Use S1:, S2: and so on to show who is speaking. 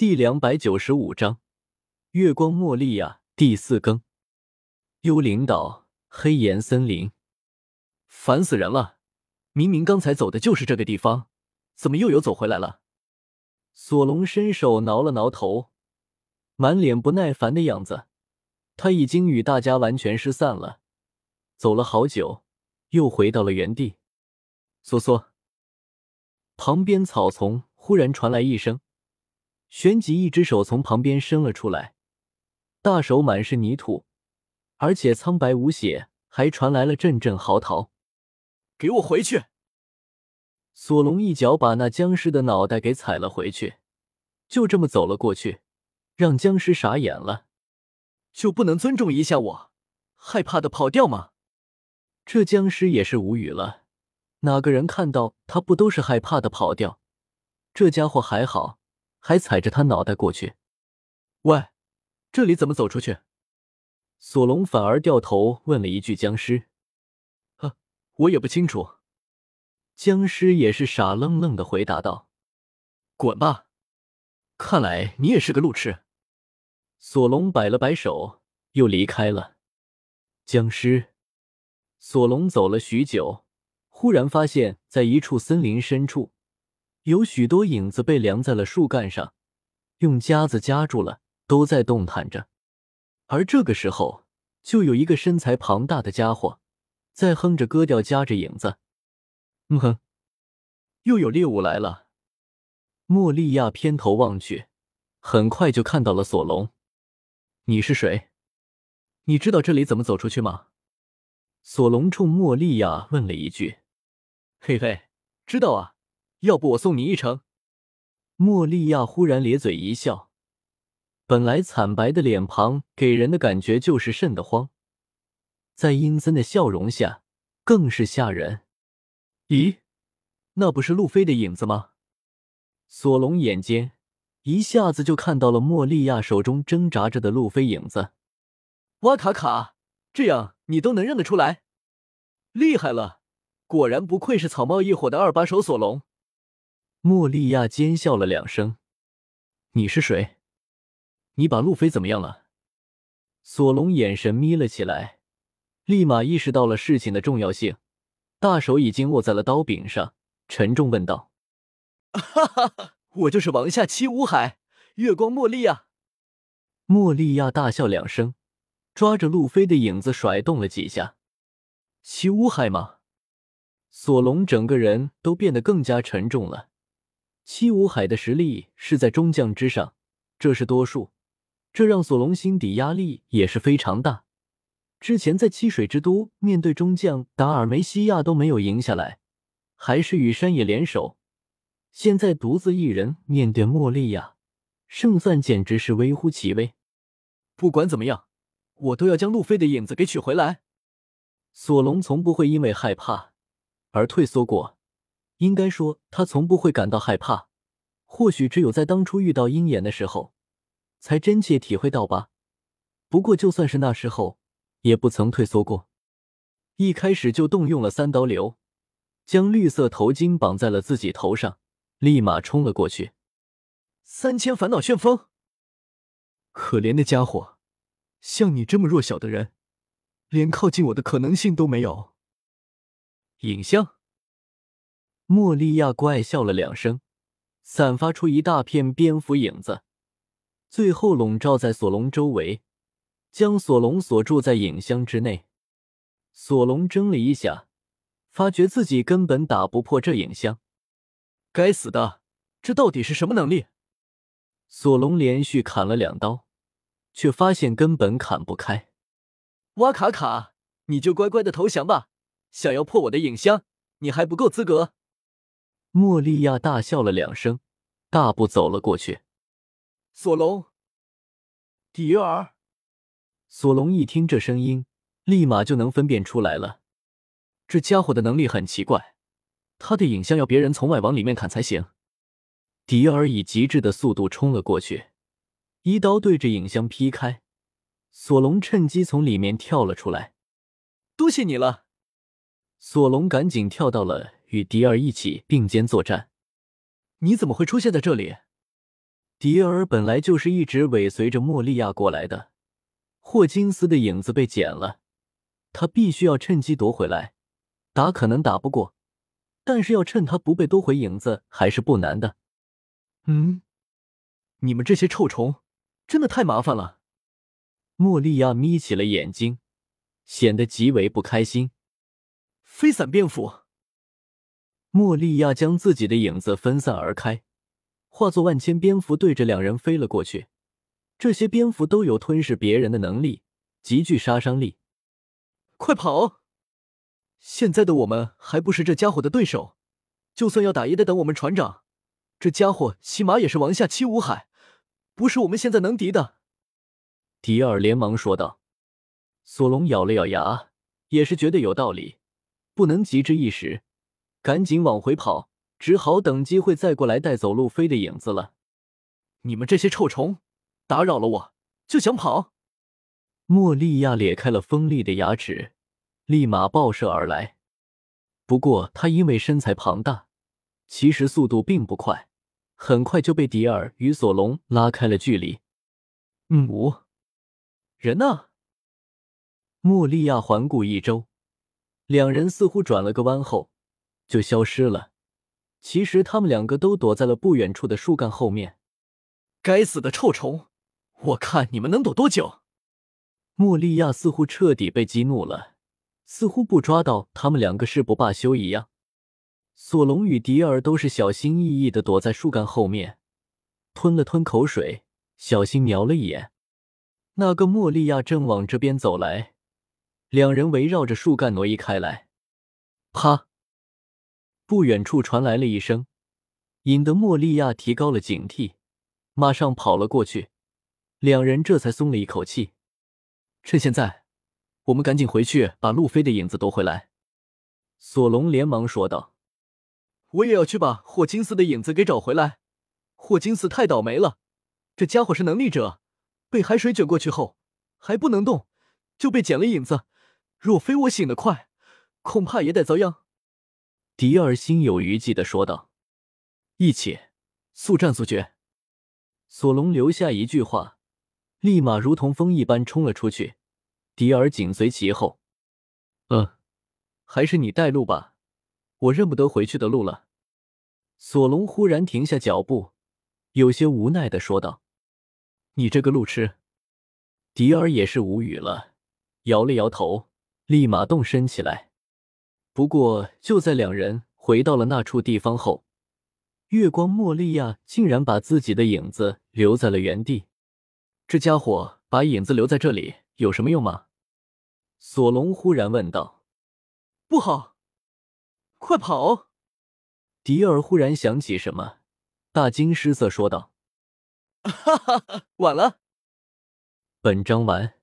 S1: 第两百九十五章月光茉莉亚第四更。幽灵岛黑岩森林，烦死人了！明明刚才走的就是这个地方，怎么又有走回来了？索隆伸手挠了挠头，满脸不耐烦的样子。他已经与大家完全失散了，走了好久，又回到了原地。索索，旁边草丛忽然传来一声。旋即，一只手从旁边伸了出来，大手满是泥土，而且苍白无血，还传来了阵阵嚎啕。给我回去！索隆一脚把那僵尸的脑袋给踩了回去，就这么走了过去，让僵尸傻眼了。就不能尊重一下我？害怕的跑掉吗？这僵尸也是无语了。哪个人看到他不都是害怕的跑掉？这家伙还好。还踩着他脑袋过去，喂，这里怎么走出去？索隆反而掉头问了一句僵尸：“啊，我也不清楚。”僵尸也是傻愣愣的回答道：“滚吧，看来你也是个路痴。”索隆摆了摆手，又离开了。僵尸，索隆走了许久，忽然发现，在一处森林深处。有许多影子被量在了树干上，用夹子夹住了，都在动弹着。而这个时候，就有一个身材庞大的家伙在哼着歌调夹着影子。嗯哼，又有猎物来了。莫利亚偏头望去，很快就看到了索隆。你是谁？你知道这里怎么走出去吗？索隆冲莫利亚问了一句。嘿嘿，知道啊。要不我送你一程？莫利亚忽然咧嘴一笑，本来惨白的脸庞给人的感觉就是瘆得慌，在阴森的笑容下更是吓人。咦，那不是路飞的影子吗？索隆眼尖，一下子就看到了莫利亚手中挣扎着的路飞影子。哇卡卡，这样你都能认得出来，厉害了！果然不愧是草帽一伙的二把手索隆。莫利亚尖笑了两声：“你是谁？你把路飞怎么样了？”索隆眼神眯了起来，立马意识到了事情的重要性，大手已经握在了刀柄上，沉重问道：“哈哈哈，我就是王下七武海，月光莫利亚。”莫利亚大笑两声，抓着路飞的影子甩动了几下。“七武海吗？”索隆整个人都变得更加沉重了。七武海的实力是在中将之上，这是多数，这让索隆心底压力也是非常大。之前在七水之都面对中将达尔梅西亚都没有赢下来，还是与山野联手，现在独自一人面对莫利亚，胜算简直是微乎其微。不管怎么样，我都要将路飞的影子给取回来。索隆从不会因为害怕而退缩过。应该说，他从不会感到害怕。或许只有在当初遇到鹰眼的时候，才真切体会到吧。不过，就算是那时候，也不曾退缩过。一开始就动用了三刀流，将绿色头巾绑在了自己头上，立马冲了过去。三千烦恼旋风，可怜的家伙，像你这么弱小的人，连靠近我的可能性都没有。影像。莫利亚怪笑了两声，散发出一大片蝙蝠影子，最后笼罩在索隆周围，将索隆锁住在影箱之内。索隆怔了一下，发觉自己根本打不破这影箱。该死的，这到底是什么能力？索隆连续砍了两刀，却发现根本砍不开。哇卡卡，你就乖乖的投降吧！想要破我的影箱，你还不够资格。莫利亚大笑了两声，大步走了过去。索隆，迪尔。索隆一听这声音，立马就能分辨出来了。这家伙的能力很奇怪，他的影像要别人从外往里面砍才行。迪尔以极致的速度冲了过去，一刀对着影像劈开。索隆趁机从里面跳了出来。多谢你了。索隆赶紧跳到了。与迪尔一起并肩作战，你怎么会出现在这里？迪尔本来就是一直尾随着莫利亚过来的，霍金斯的影子被剪了，他必须要趁机夺回来。打可能打不过，但是要趁他不被夺回影子还是不难的。
S2: 嗯，你们这些臭虫，真的太麻烦了。
S1: 莫利亚眯起了眼睛，显得极为不开心。
S2: 飞伞蝙蝠，
S1: 莫利亚将自己的影子分散而开。化作万千蝙蝠，对着两人飞了过去。这些蝙蝠都有吞噬别人的能力，极具杀伤力。
S2: 快跑！现在的我们还不是这家伙的对手，就算要打，也得等我们船长。这家伙起码也是王下七武海，不是我们现在能敌的。
S1: 迪尔连忙说道。索隆咬了咬牙，也是觉得有道理，不能急之一时，赶紧往回跑。只好等机会再过来带走路飞的影子了。
S2: 你们这些臭虫，打扰了我就想跑？
S1: 莫利亚咧开了锋利的牙齿，立马爆射而来。不过他因为身材庞大，其实速度并不快，很快就被迪尔与索隆拉开了距离。
S2: 嗯，五人呢？
S1: 莫利亚环顾一周，两人似乎转了个弯后就消失了。其实他们两个都躲在了不远处的树干后面。
S2: 该死的臭虫！我看你们能躲多久？
S1: 莫利亚似乎彻底被激怒了，似乎不抓到他们两个誓不罢休一样。索隆与迪尔都是小心翼翼的躲在树干后面，吞了吞口水，小心瞄了一眼。那个莫利亚正往这边走来，两人围绕着树干挪移开来。啪！不远处传来了一声，引得莫利亚提高了警惕，马上跑了过去。两人这才松了一口气。
S2: 趁现在，我们赶紧回去把路飞的影子夺回来。”
S1: 索隆连忙说道。
S2: “我也要去把霍金斯的影子给找回来。霍金斯太倒霉了，这家伙是能力者，被海水卷过去后还不能动，就被剪了影子。若非我醒得快，恐怕也得遭殃。”
S1: 迪尔心有余悸的说道：“
S2: 一起，速战速决。”
S1: 索隆留下一句话，立马如同风一般冲了出去。迪尔紧随其后。
S2: “嗯，还是你带路吧，我认不得回去的路了。”
S1: 索隆忽然停下脚步，有些无奈的说道：“
S2: 你这个路痴。”
S1: 迪尔也是无语了，摇了摇头，立马动身起来。不过，就在两人回到了那处地方后，月光莫利亚竟然把自己的影子留在了原地。
S2: 这家伙把影子留在这里有什么用吗？
S1: 索隆忽然问道。
S2: 不好，快跑！
S1: 迪尔忽然想起什么，大惊失色说道：“
S2: 哈 哈哈，晚了。”
S1: 本章完。